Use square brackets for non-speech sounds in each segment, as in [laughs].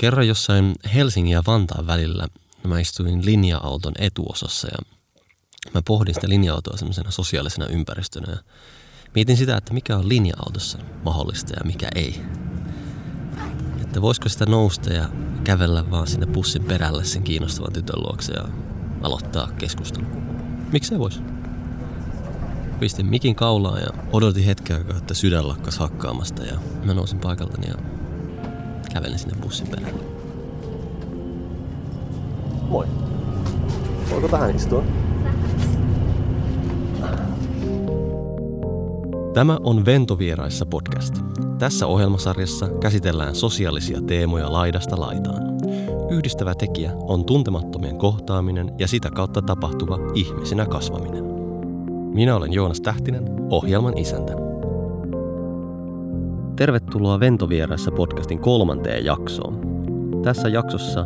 Kerran jossain Helsingin ja Vantaan välillä mä istuin linja-auton etuosassa ja mä pohdin sitä linja-autoa semmoisena sosiaalisena ympäristönä ja mietin sitä, että mikä on linja-autossa mahdollista ja mikä ei. Että voisiko sitä nousta ja kävellä vaan sinne pussin perälle sen kiinnostavan tytön luokse ja aloittaa keskustelu. Miksi ei voisi? Pistin mikin kaulaan ja odotin hetken aikaa, että sydän lakkas hakkaamasta ja mä nousin paikaltani ja kävelin sinne bussin perälle. Moi. Voiko tähän istua? Tämä on Ventovieraissa podcast. Tässä ohjelmasarjassa käsitellään sosiaalisia teemoja laidasta laitaan. Yhdistävä tekijä on tuntemattomien kohtaaminen ja sitä kautta tapahtuva ihmisenä kasvaminen. Minä olen Joonas Tähtinen, ohjelman isäntä. Tervetuloa Ventovieraissa podcastin kolmanteen jaksoon. Tässä jaksossa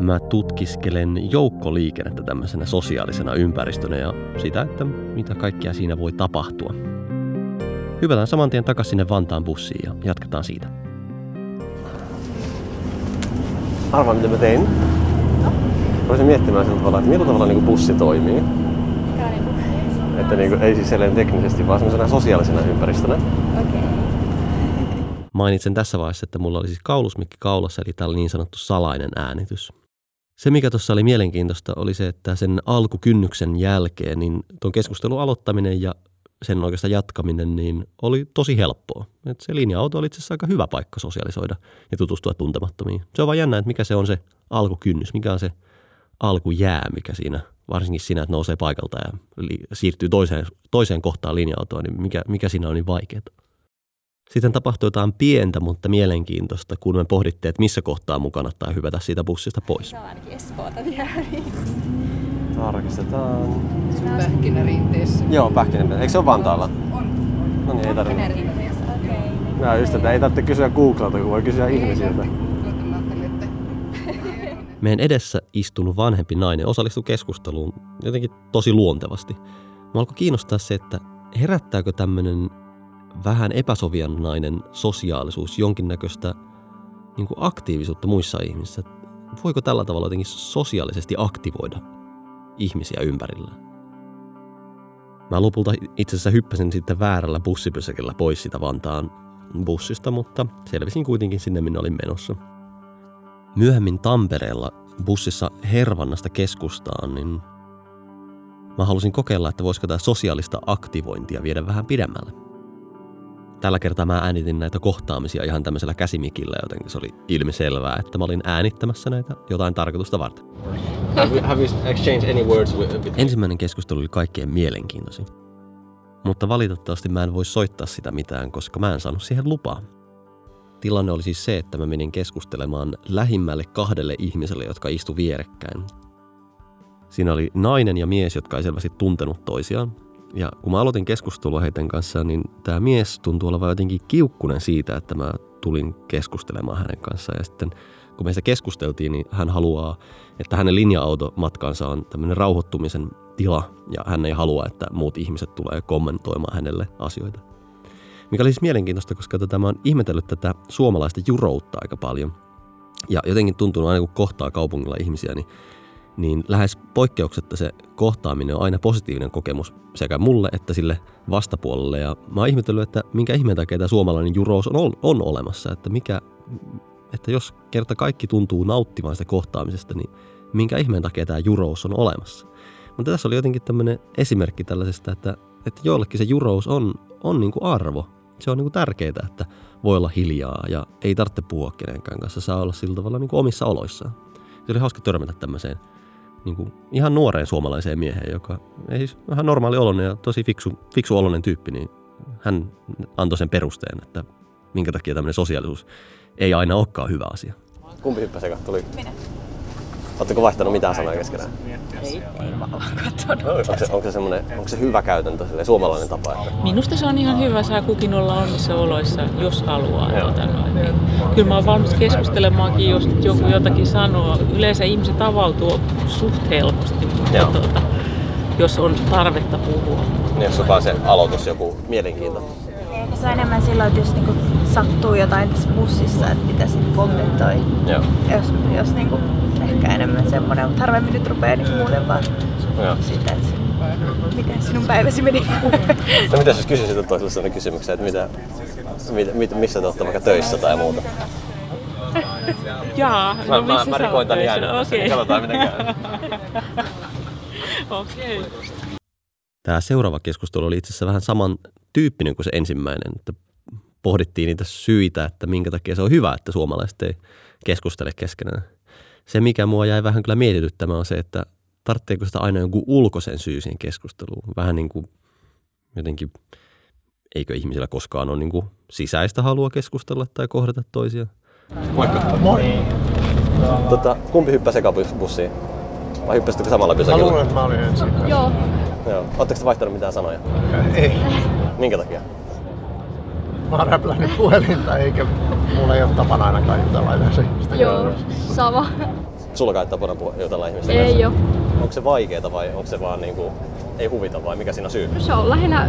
mä tutkiskelen joukkoliikennettä tämmöisenä sosiaalisena ympäristönä ja sitä, että mitä kaikkea siinä voi tapahtua. Hypätään saman tien takaisin sinne Vantaan bussiin ja jatketaan siitä. Arvaa, mitä mä tein. Voisin miettimään sillä tavalla, että millä tavalla niin bussi toimii. Mikä on niinku... Että niin kuin, ei siis teknisesti, vaan semmoisena sosiaalisena ympäristönä. Okei. Mainitsen tässä vaiheessa, että mulla oli siis kaulusmikki kaulassa, eli tällä niin sanottu salainen äänitys. Se, mikä tuossa oli mielenkiintoista, oli se, että sen alkukynnyksen jälkeen, niin tuon keskustelun aloittaminen ja sen oikeastaan jatkaminen, niin oli tosi helppoa. Et se linja-auto oli itse asiassa aika hyvä paikka sosiaalisoida ja tutustua tuntemattomiin. Se on vaan jännä, että mikä se on se alkukynnys, mikä on se alkujää, mikä siinä, varsinkin siinä, että nousee paikalta ja siirtyy toiseen, toiseen kohtaan linja-autoa, niin mikä, mikä siinä on niin vaikeaa. Sitten tapahtui jotain pientä, mutta mielenkiintoista, kun me pohdittiin, että missä kohtaa mun kannattaa hypätä siitä bussista pois. Se on ainakin Espoota vielä. Tarkistetaan. Pähkinärinteessä. Joo, pähkinä. Eikö se ole Vantaalla? On. No niin, ei tarvitse. Venäjärinteessä, okei. Joo, just, että ei tarvitse kysyä Googlelta, kun voi kysyä ihmisiltä. [laughs] Meidän edessä istunut vanhempi nainen osallistui keskusteluun jotenkin tosi luontevasti. Mä alkoi kiinnostaa se, että herättääkö tämmöinen vähän epäsoviannainen sosiaalisuus jonkinnäköistä niin kuin aktiivisuutta muissa ihmisissä. Voiko tällä tavalla jotenkin sosiaalisesti aktivoida ihmisiä ympärillä? Mä lopulta itse asiassa hyppäsin sitten väärällä bussipysäkillä pois sitä Vantaan bussista, mutta selvisin kuitenkin sinne, minne olin menossa. Myöhemmin Tampereella bussissa Hervannasta keskustaan, niin mä halusin kokeilla, että voisiko tämä sosiaalista aktivointia viedä vähän pidemmälle. Tällä kertaa mä äänitin näitä kohtaamisia ihan tämmöisellä käsimikillä, joten se oli ilmiselvää, että mä olin äänittämässä näitä jotain tarkoitusta varten. Have you, have you exchanged any words with... Ensimmäinen keskustelu oli kaikkein mielenkiintoisin. Mutta valitettavasti mä en voi soittaa sitä mitään, koska mä en saanut siihen lupaa. Tilanne oli siis se, että mä menin keskustelemaan lähimmälle kahdelle ihmiselle, jotka istu vierekkäin. Siinä oli nainen ja mies, jotka ei selvästi tuntenut toisiaan. Ja kun mä aloitin keskustelua heidän kanssaan, niin tämä mies tuntui olevan jotenkin kiukkunen siitä, että mä tulin keskustelemaan hänen kanssaan. Ja sitten kun meistä keskusteltiin, niin hän haluaa, että hänen linja-automatkansa on tämmöinen rauhoittumisen tila, ja hän ei halua, että muut ihmiset tulee kommentoimaan hänelle asioita. Mikä oli siis mielenkiintoista, koska tota, mä oon ihmetellyt tätä suomalaista juroutta aika paljon. Ja jotenkin tuntunut aina kun kohtaa kaupungilla ihmisiä, niin, niin lähes poikkeuksetta se kohtaaminen on aina positiivinen kokemus sekä mulle että sille vastapuolelle. Ja mä oon ihmetellyt, että minkä ihmeen takia tämä suomalainen jurous on, on olemassa, että mikä, että jos kerta kaikki tuntuu nauttimaan sitä kohtaamisesta, niin minkä ihmeen takia tämä jurous on olemassa. Mutta tässä oli jotenkin tämmöinen esimerkki tällaisesta, että, että joillekin se jurous on, on niin kuin arvo. Se on niin kuin tärkeää, että voi olla hiljaa ja ei tarvitse puhua kenenkään kanssa, saa olla sillä tavalla niin kuin omissa oloissaan. Se oli hauska törmätä tämmöiseen niin kuin ihan nuoreen suomalaiseen mieheen, joka ei siis vähän normaali oloinen ja tosi fiksu, fiksu oloinen tyyppi, niin hän antoi sen perusteen, että minkä takia tämmöinen sosiaalisuus ei aina olekaan hyvä asia. Kumpi hyppäsi? Tuli. Minä. Oletteko vaihtanut mitään sanoja keskenään? Ei. Onko se, onko se, semmoinen, onko se hyvä käytäntö, suomalainen tapa? Että... Minusta se on ihan hyvä, saa kukin olla omissa oloissa, jos haluaa. Tuota, noin, niin. Kyllä mä oon valmis keskustelemaankin, jos joku jotakin sanoo. Yleensä ihmiset avautuu suht helposti, mutta Joo. tuota, jos on tarvetta puhua. Niin jos on vaan se aloitus joku mielenkiinto. Ehkä se on enemmän silloin, että jos niinku sattuu jotain tässä bussissa, että mitä sitten kommentoi. Joo. Jos, jos niinku, ehkä enemmän semmoinen, mutta harvemmin nyt rupeaa niinku muuten vaan Joo. sitä, että miten sinun päiväsi meni. [laughs] No mitä jos kysyisit toiselle sellainen kysymyksen, että mitä, mitä, mit, missä te olette vaikka töissä tai muuta? [laughs] Jaa, Mä, no mä, missä mä sä rikoin oot tän töissä? niin Okei. katsotaan miten käy. [laughs] Okei. Tämä seuraava keskustelu oli itse asiassa vähän saman tyyppinen kuin se ensimmäinen, että pohdittiin niitä syitä, että minkä takia se on hyvä, että suomalaiset ei keskustele keskenään. Se, mikä mua jäi vähän kyllä mietityttämään, on se, että tarvitseeko sitä aina jonkun ulkoisen syy siihen keskusteluun. Vähän niin kuin jotenkin, eikö ihmisillä koskaan ole niin kuin sisäistä halua keskustella tai kohdata toisia. Moikka. Moi. Tota, kumpi hyppäsi eka bus- bussiin? Vai hyppäsittekö samalla Mä pysäkillä? luulen, että mä olin ensin. Joo. Joo. Oletteko te vaihtanut mitään sanoja? Ei. Minkä takia? Mä oon räplännyt puhelinta, eikä mulla ei ole tapana ainakaan jutella yleensä Joo, sama. Sulla kai tapana puhua jutella ihmisten Ei kanssa? oo. Onko se vaikeeta vai onko se vaan niinku, ei huvita vai mikä siinä on syy? Se on lähinnä,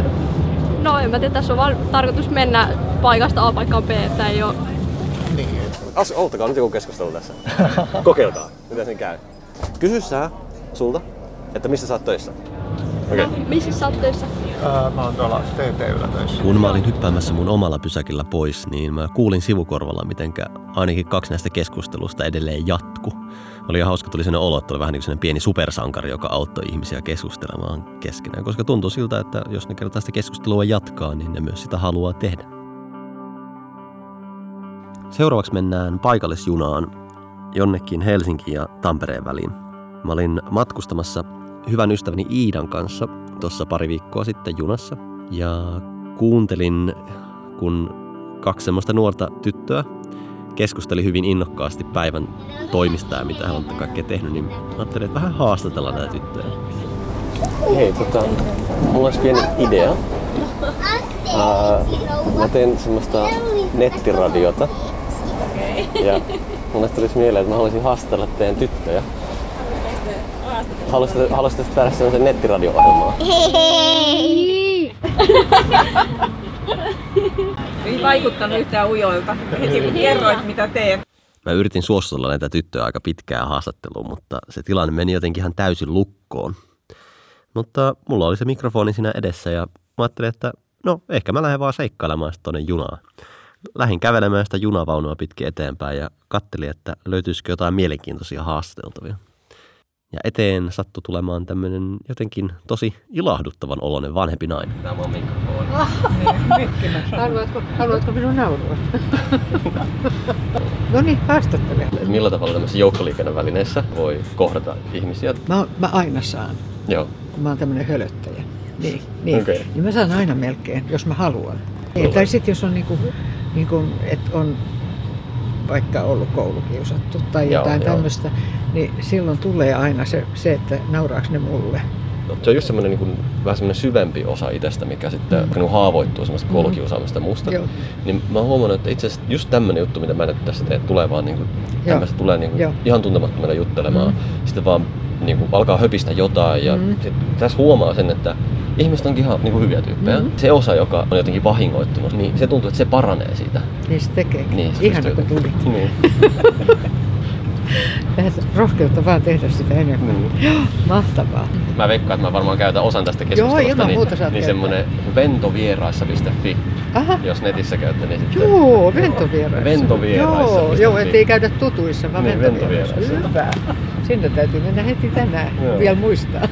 no en mä tiedä, tässä on vaan tarkoitus mennä paikasta A paikkaan B, että ei ole Niin. As, outtakaa nyt joku keskustelu tässä. [laughs] Kokeilkaa, miten siinä käy. Kysy sä sulta, että missä sä oot töissä. Okei. Okay. missä sä oot töissä. Ää, mä oon tuolla TT-yllä töissä. Kun mä olin hyppäämässä mun omalla pysäkillä pois, niin mä kuulin sivukorvalla, mitenkä ainakin kaksi näistä keskustelusta edelleen jatku. Oli ihan hauska, tuli sellainen olo, että oli vähän niin kuin pieni supersankari, joka auttoi ihmisiä keskustelemaan keskenään, koska tuntuu siltä, että jos ne kertaa sitä keskustelua jatkaa, niin ne myös sitä haluaa tehdä. Seuraavaksi mennään paikallisjunaan jonnekin Helsinkiin ja Tampereen väliin. Mä olin matkustamassa hyvän ystäväni Iidan kanssa tuossa pari viikkoa sitten junassa ja kuuntelin, kun kaksi semmoista nuorta tyttöä keskusteli hyvin innokkaasti päivän toimista ja mitä hän on kaikkea tehnyt, niin mä ajattelin, että vähän haastatella näitä tyttöjä. Hei, tota, mulla olisi pieni idea. Ää, mä teen semmoista nettiradiota. Ja mulle tulisi mieleen, että mä haluaisin haastatella teidän tyttöjä. Haluaisitte, haluaisitte tehdä semmoisen nettiradio-ohjelmaa? Ei vaikuttanut yhtään ujoilta. Heti kun kerroit mitä teet. Mä yritin suostella näitä tyttöjä aika pitkään haastatteluun, mutta se tilanne meni jotenkin ihan täysin lukkoon. Mutta mulla oli se mikrofoni siinä edessä ja mä ajattelin, että no ehkä mä lähden vaan seikkailemaan sitten tonne junaan. Lähin kävelemään sitä junavaunua pitkin eteenpäin ja kattelin, että löytyisikö jotain mielenkiintoisia haastateltavia. Ja eteen sattui tulemaan tämmöinen jotenkin tosi ilahduttavan oloinen vanhempi nainen. Tämä on mikrofoni. Haluatko, haluatko minun naurua? [laughs] no niin, haastattele. Millä tavalla tämmöisissä joukkoliikennevälineissä voi kohdata ihmisiä? Mä, mä aina saan, Joo. kun mä oon tämmönen hölöttäjä. Niin, niin. Okei. niin mä saan aina melkein, jos mä haluan. Niin, tai sitten jos on niinku, niinku että on vaikka ollut koulukiusattu tai Joo, jotain joo. tämmöistä, niin silloin tulee aina se, se että nauraaks ne mulle. Se on just semmoinen niin kuin, vähän semmoinen syvempi osa itsestä, mikä sitten mm. haavoittuu semmoista koulukiusaamista ja muusta. Joo. Niin mä oon huomannut, että itse asiassa just tämmöinen juttu, mitä mä nyt tässä teen, tulee vaan niin kuin, tämmöistä tulee niin kuin, ihan tuntemattomana juttelemaan. Mm. Sitten vaan niin kuin, alkaa höpistä jotain ja Mm. tässä huomaa sen, että ihmiset onkin ihan niin kuin, hyviä tyyppejä. Mm. Se osa, joka on jotenkin vahingoittunut, niin se tuntuu, että se paranee siitä. Niin se tekee. Niin, se Ihana pystyy- kun tulit. Niin. [laughs] Rohkeutta vaan tehdä sitä enemmän. Niin. Joo, mahtavaa. Mä veikkaan, että mä varmaan käytän osan tästä Joo, keskustelusta. ilman niin, muuta niin käyttää. semmonen ventovieraissa.fi, Aha. jos netissä käytte, niin sitten... Joo, ventovieraissa. Ventovieraissa. Joo, joo, ettei käydä tutuissa, vaan Niin, ventovieraissa. ventovieraissa. Hyvä. Sinne täytyy mennä heti tänään. Joo. Vielä muistaa.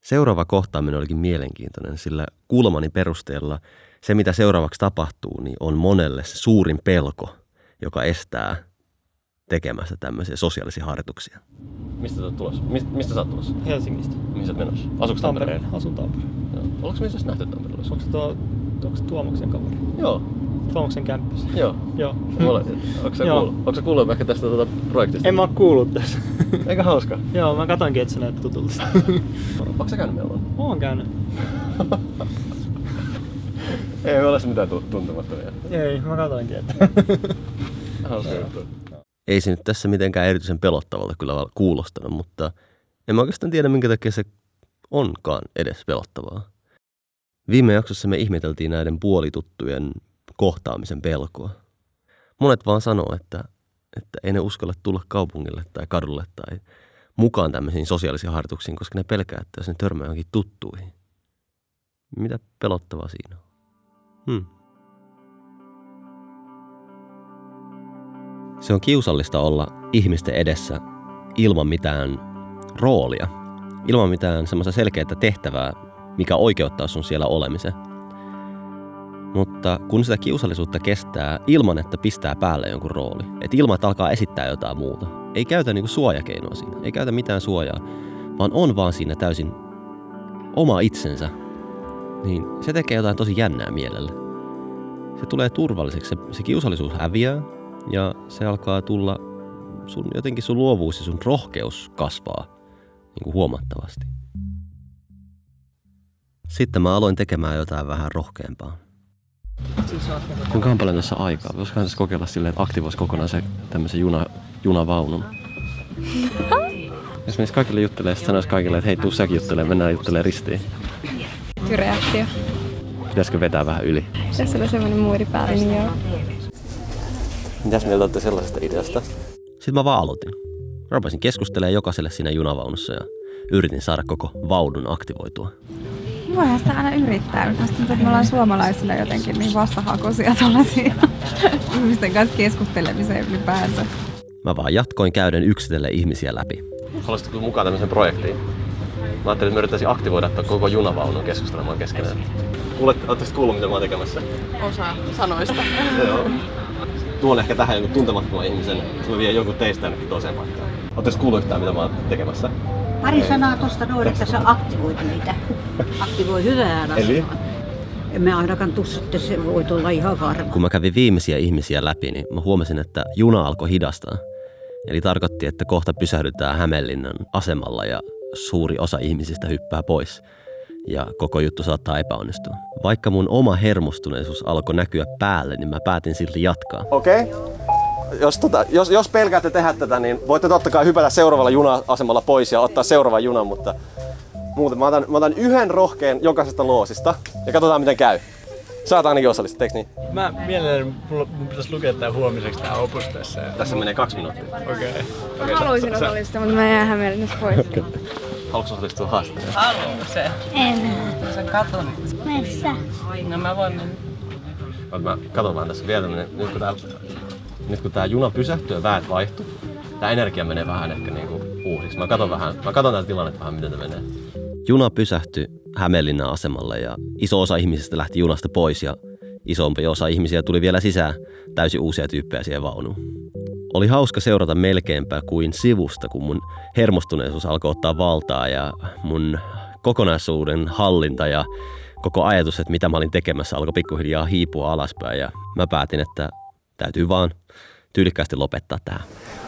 Seuraava kohtaaminen olikin mielenkiintoinen, sillä kuulemani perusteella se, mitä seuraavaksi tapahtuu, niin on monelle se suurin pelko, joka estää tekemästä tämmöisiä sosiaalisia harjoituksia. Mistä sä oot tulossa? Mist, mistä sä oot tulossa? Helsingistä. Mihin sä oot menossa? Asuuko Tampereella? Tampereella. Asun Tampereella. Joo. Oletko me itse asiassa nähty Tampereella? Onko se, tuo, onko se Tuomoksen kaveri? Joo. Tuomoksen kämppis? Joo. Joo. Ole, onko sä, kuullut, onko sä kuullut ehkä tästä tuota projektista? En mä oo kuullut tästä. Eikä hauska. Joo, mä katoinkin, että sä näyttää tutulta. Onko sä käynyt meillä? Oon käynyt. [laughs] Ei me ole mitään tu- tuntemattomia. Ei, mä katoinkin, että... Hauska juttu. Ei se nyt tässä mitenkään erityisen pelottavalta kyllä kuulostanut, mutta en mä oikeastaan tiedä, minkä takia se onkaan edes pelottavaa. Viime jaksossa me ihmeteltiin näiden puolituttujen kohtaamisen pelkoa. Monet vaan sanoo, että, että ei ne uskalla tulla kaupungille tai kadulle tai mukaan tämmöisiin sosiaalisiin harjoituksiin, koska ne pelkää, että jos ne törmää johonkin tuttuihin. Mitä pelottavaa siinä on? Hmm. Se on kiusallista olla ihmisten edessä ilman mitään roolia, ilman mitään semmoista selkeää tehtävää, mikä oikeuttaa sun siellä olemisen. Mutta kun sitä kiusallisuutta kestää ilman, että pistää päälle jonkun rooli, että ilman, että alkaa esittää jotain muuta, ei käytä niinku suojakeinoa siinä, ei käytä mitään suojaa, vaan on vaan siinä täysin oma itsensä, niin se tekee jotain tosi jännää mielelle. Se tulee turvalliseksi, se, se kiusallisuus häviää ja se alkaa tulla, sun, jotenkin sun luovuus ja sun rohkeus kasvaa niin kuin huomattavasti. Sitten mä aloin tekemään jotain vähän rohkeampaa. Kuinka paljon tässä aikaa? Voisikohan tässä kokeilla silleen, että aktivoisi kokonaan se tämmöisen juna, junavaunun? Jos menisi kaikille juttelee, sitten sanoisi kaikille, että hei, tuu säkin juttelee, mennään juttelee ristiin. Reaktio. Pitäisikö vetää vähän yli? Tässä oli semmoinen muuri päällä, niin joo. Mitäs mieltä olette sellaisesta ideasta? Sitten mä vaan aloitin. Rupesin keskustelemaan jokaiselle siinä junavaunussa ja yritin saada koko vaunun aktivoitua. Voihan sitä aina yrittää. Musta tuntuu, että me ollaan suomalaisilla jotenkin niin vastahakoisia tällaisia [laughs] ihmisten kanssa keskustelemiseen ylipäänsä. Mä vaan jatkoin käyden yksitellen ihmisiä läpi. Haluaisitko mukaan tämmöiseen projektiin? Mä ajattelin, että me yrittäisin aktivoida että koko junavaunun keskustelemaan keskenään. Oletteko kuullut, mitä mä oon tekemässä? Osa sanoista. [laughs] Joo. Tuon ehkä tähän jonkun tuntemattoman ihmisen, jos mä vien jonkun teistä jonnekin toiseen paikkaan. Oletteko kuullut yhtään, mitä mä oon tekemässä? Pari sanaa tuosta noin, että sä aktivoit niitä. Aktivoi asiaan. Eli? Emme ainakaan tuu sitten, se voi tulla ihan varma. Kun mä kävin viimeisiä ihmisiä läpi, niin mä huomasin, että juna alkoi hidastaa. Eli tarkoitti, että kohta pysähdytään Hämeenlinnan asemalla ja suuri osa ihmisistä hyppää pois. Ja koko juttu saattaa epäonnistua. Vaikka mun oma hermostuneisuus alkoi näkyä päälle, niin mä päätin silti jatkaa. Okei. Okay. Jos, tota, jos, jos pelkäätte tehdä tätä, niin voitte totta kai hypätä seuraavalla juna-asemalla pois ja ottaa seuraavan junan, mutta muuten mä otan, mä otan yhden rohkeen jokaisesta loosista ja katsotaan miten käy. Saat ainakin osallistua, eikö niin? Mä mielelläni, mulla, mun pitäisi lukea tää huomiseksi tää opus tässä. Ja... Tässä menee kaksi minuuttia. Okei. Okay. Okay, Haluaisin osallistua, mutta mä jään Hämeenlinnassa pois. Haluatko osallistua haasteeseen? Haluaa se. En. Sä katon. Missä? No mä voin mennä. Mä katon vaan tässä vielä tämmönen, nyt kun tää, nyt kun tää juna pysähtyy ja väät vaihtuu, tää energia menee vähän ehkä niinku uusiksi. Mä katon vähän, mä katon tätä tilannetta vähän miten tämä menee. Juna pysähtyi Hämeenlinnan asemalle ja iso osa ihmisistä lähti junasta pois ja isompi osa ihmisiä tuli vielä sisään täysin uusia tyyppejä siihen vaunuun. Oli hauska seurata melkeinpä kuin sivusta, kun mun hermostuneisuus alkoi ottaa valtaa ja mun kokonaisuuden hallinta ja koko ajatus, että mitä mä olin tekemässä, alkoi pikkuhiljaa hiipua alaspäin ja mä päätin, että täytyy vaan tyylikkäästi lopettaa tähän.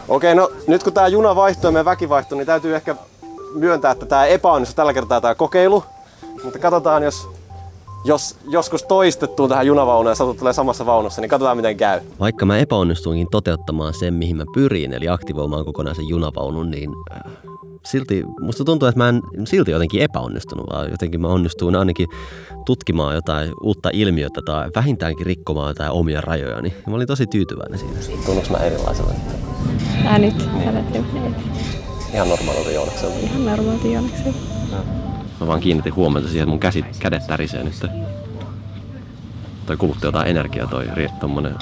Okei, no nyt kun tää juna vaihtui ja meidän väki vaihtui, niin täytyy ehkä myöntää, että tämä epäonnistui tällä kertaa tämä kokeilu. Mutta katsotaan, jos, jos joskus toistettuun tähän junavaunuun ja satut tulee samassa vaunussa, niin katsotaan miten käy. Vaikka mä epäonnistuinkin toteuttamaan sen, mihin mä pyrin, eli aktivoimaan kokonaisen junavaunun, niin äh, silti musta tuntuu, että mä en silti jotenkin epäonnistunut, vaan jotenkin mä onnistuin ainakin tutkimaan jotain uutta ilmiötä tai vähintäänkin rikkomaan jotain omia rajojani. Ja mä olin tosi tyytyväinen siinä. Tunnuks mä erilaisella? Ää nyt, ajattelin. Ihan normaalilta Joonakselta. Ihan normaalilta Joonakselta. Mä vaan kiinnitin huomiota siihen, että mun käsit, kädet tärisee nyt. Toi kulutti jotain energiaa toi tommonen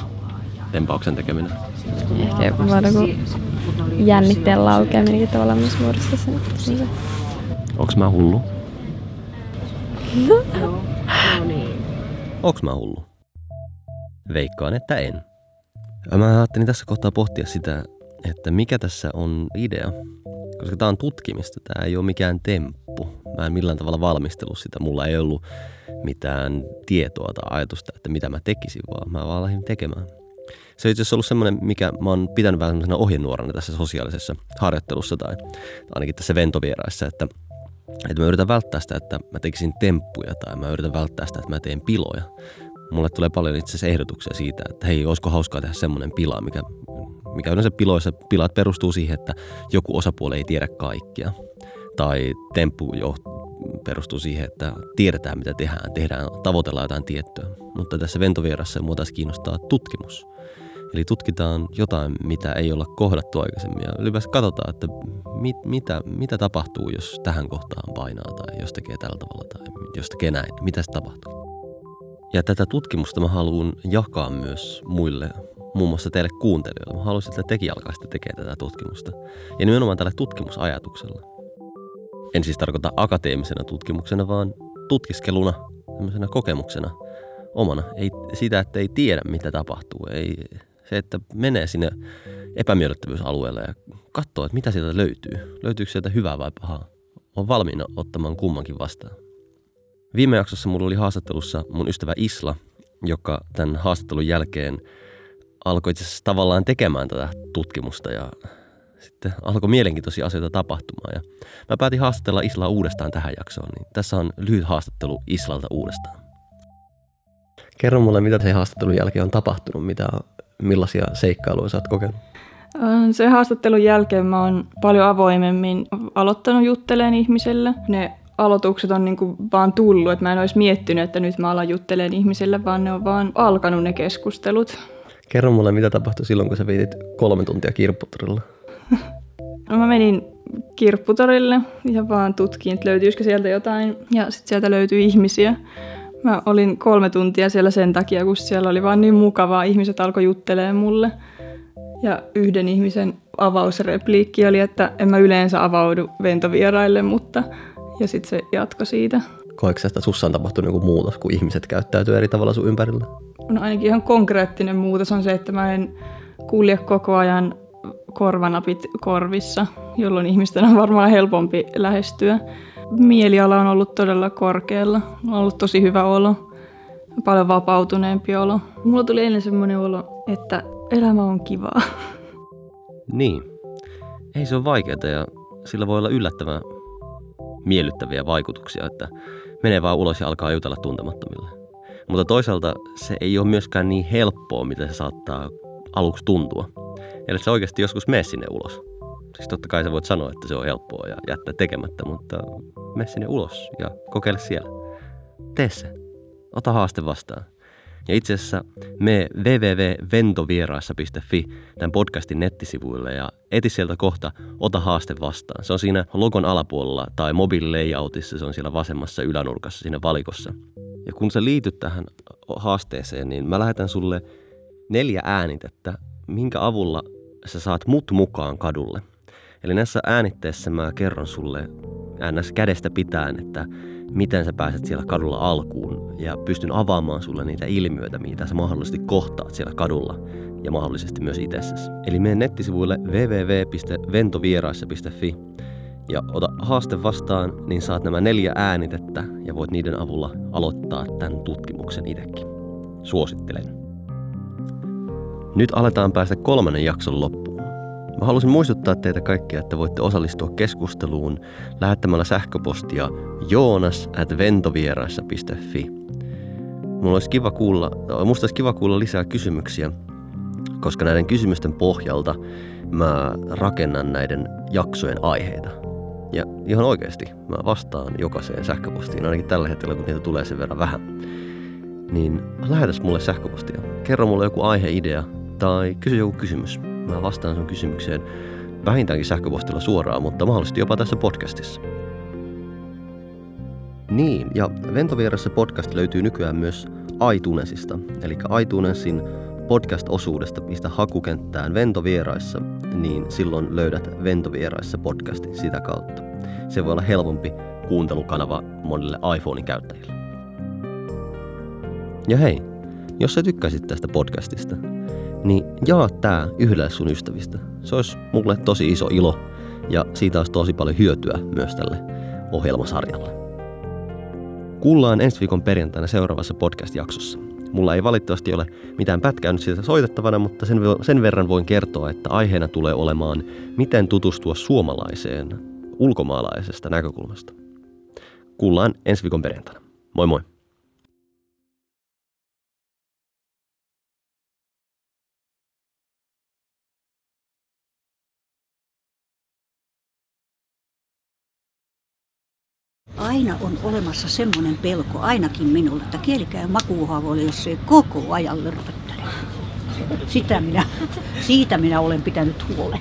tempauksen tekeminen. Ehkä vaan joku jännitteen laukeaminenkin tavallaan myös muodostaa sen. Onks mä hullu? No. Onks mä hullu? Veikkaan, että en. Mä ajattelin tässä kohtaa pohtia sitä, että mikä tässä on idea. Koska tää on tutkimista, tää ei ole mikään temppu. Mä en millään tavalla valmistellut sitä. Mulla ei ollut mitään tietoa tai ajatusta, että mitä mä tekisin, vaan mä vaan lähdin tekemään. Se on itse asiassa ollut semmoinen, mikä mä oon pitänyt vähän semmoisena ohjenuorana tässä sosiaalisessa harjoittelussa tai ainakin tässä ventovieraissa, että, että mä yritän välttää sitä, että mä tekisin temppuja tai mä yritän välttää sitä, että mä teen piloja. Mulle tulee paljon itse asiassa ehdotuksia siitä, että hei, olisiko hauskaa tehdä semmoinen pila, mikä, mikä yleensä piloissa, pilat perustuu siihen, että joku osapuoli ei tiedä kaikkia. Tai temppu perustuu siihen, että tiedetään mitä tehdään, tehdään, tavoitellaan jotain tiettyä. Mutta tässä ventovierassa mua taas kiinnostaa tutkimus. Eli tutkitaan jotain, mitä ei olla kohdattu aikaisemmin ja ylipäänsä katsotaan, että mit, mitä, mitä tapahtuu, jos tähän kohtaan painaa tai jos tekee tällä tavalla tai jos tekee näin. Mitä se tapahtuu? Ja tätä tutkimusta mä haluan jakaa myös muille, muun muassa teille kuuntelijoille. Mä haluaisin, että tekin alkaisitte tekemään tätä tutkimusta. Ja nimenomaan tällä tutkimusajatuksella. En siis tarkoita akateemisena tutkimuksena, vaan tutkiskeluna, tämmöisenä kokemuksena omana. Ei sitä, että ei tiedä, mitä tapahtuu. Ei, se, että menee sinne epämiellyttävyysalueelle ja katsoo, että mitä sieltä löytyy. Löytyykö sieltä hyvää vai pahaa. On valmiina ottamaan kummankin vastaan. Viime jaksossa mulla oli haastattelussa mun ystävä Isla, joka tämän haastattelun jälkeen alkoi itse asiassa tavallaan tekemään tätä tutkimusta ja sitten alkoi mielenkiintoisia asioita tapahtumaan. Ja mä päätin haastatella Islaa uudestaan tähän jaksoon, niin tässä on lyhyt haastattelu Islalta uudestaan. Kerro mulle, mitä se haastattelun jälkeen on tapahtunut, mitä, millaisia seikkailuja sä oot kokenut? Se haastattelun jälkeen mä oon paljon avoimemmin aloittanut juttelemaan ihmiselle. Ne aloitukset on niinku vaan tullut, että mä en olisi miettinyt, että nyt mä alan juttelemaan ihmisille, vaan ne on vaan alkanut ne keskustelut. Kerro mulle, mitä tapahtui silloin, kun sä viitit kolme tuntia kirpputorilla? no mä menin kirpputorille ja vaan tutkin, että löytyisikö sieltä jotain. Ja sitten sieltä löytyi ihmisiä. Mä olin kolme tuntia siellä sen takia, kun siellä oli vaan niin mukavaa. Ihmiset alkoi juttelemaan mulle. Ja yhden ihmisen avausrepliikki oli, että en mä yleensä avaudu ventovieraille, mutta... Ja sitten se jatko siitä. Koetko että sussa on tapahtunut joku muutos, kun ihmiset käyttäytyy eri tavalla sun ympärillä? No ainakin ihan konkreettinen muutos on se, että mä en kulje koko ajan korvanapit korvissa, jolloin ihmisten on varmaan helpompi lähestyä. Mieliala on ollut todella korkealla. On ollut tosi hyvä olo. Paljon vapautuneempi olo. Mulla tuli ennen semmoinen olo, että elämä on kivaa. [laughs] Niin. Ei se ole vaikeaa ja sillä voi olla yllättävän miellyttäviä vaikutuksia, että menee vaan ulos ja alkaa jutella tuntemattomille. Mutta toisaalta se ei ole myöskään niin helppoa, mitä se saattaa aluksi tuntua. Eli se oikeasti joskus mene sinne ulos. Siis totta kai sä voit sanoa, että se on helppoa ja jättää tekemättä, mutta mene sinne ulos ja kokeile siellä. Tee se. Ota haaste vastaan. Ja itse asiassa me www.ventovieraissa.fi tämän podcastin nettisivuille ja eti sieltä kohta Ota haaste vastaan. Se on siinä logon alapuolella tai mobiililayoutissa, se on siellä vasemmassa ylänurkassa siinä valikossa. Ja kun sä liityt tähän haasteeseen, niin mä lähetän sulle neljä äänitettä, minkä avulla sä saat mut mukaan kadulle. Eli näissä äänitteissä mä kerron sulle äännässä kädestä pitäen, että miten sä pääset siellä kadulla alkuun ja pystyn avaamaan sulle niitä ilmiöitä, mitä sä mahdollisesti kohtaat siellä kadulla ja mahdollisesti myös itsessäsi. Eli mene nettisivuille www.ventovieraissa.fi ja ota haaste vastaan, niin saat nämä neljä äänitettä ja voit niiden avulla aloittaa tämän tutkimuksen itsekin. Suosittelen. Nyt aletaan päästä kolmannen jakson loppuun. Mä haluaisin muistuttaa teitä kaikkia, että voitte osallistua keskusteluun lähettämällä sähköpostia joonas at ventovieraissa.fi. Mulla olisi kiva kuulla, musta olisi kiva kuulla lisää kysymyksiä, koska näiden kysymysten pohjalta mä rakennan näiden jaksojen aiheita. Ja ihan oikeasti mä vastaan jokaiseen sähköpostiin, ainakin tällä hetkellä, kun niitä tulee sen verran vähän. Niin lähetäs mulle sähköpostia. Kerro mulle joku aiheidea tai kysy joku kysymys. Mä vastaan sun kysymykseen vähintäänkin sähköpostilla suoraan, mutta mahdollisesti jopa tässä podcastissa. Niin, ja Ventovierassa podcast löytyy nykyään myös iTunesista, eli iTunesin podcast-osuudesta pistä hakukenttään Ventovieraissa, niin silloin löydät Ventovieraissa podcastin sitä kautta. Se voi olla helpompi kuuntelukanava monille iPhonein käyttäjille. Ja hei, jos sä tykkäsit tästä podcastista, niin jaa tää yhdelle sun ystävistä. Se olisi mulle tosi iso ilo ja siitä olisi tosi paljon hyötyä myös tälle ohjelmasarjalle. Kuullaan ensi viikon perjantaina seuraavassa podcast-jaksossa. Mulla ei valitettavasti ole mitään pätkää nyt siitä soitettavana, mutta sen, sen verran voin kertoa, että aiheena tulee olemaan, miten tutustua suomalaiseen ulkomaalaisesta näkökulmasta. Kuullaan ensi viikon perjantaina. Moi moi! Aina on olemassa semmoinen pelko, ainakin minulla, että kieli käy makuuhaavoille, jos se koko ajan lörpöttelee. Sitä minä, siitä minä olen pitänyt huolen.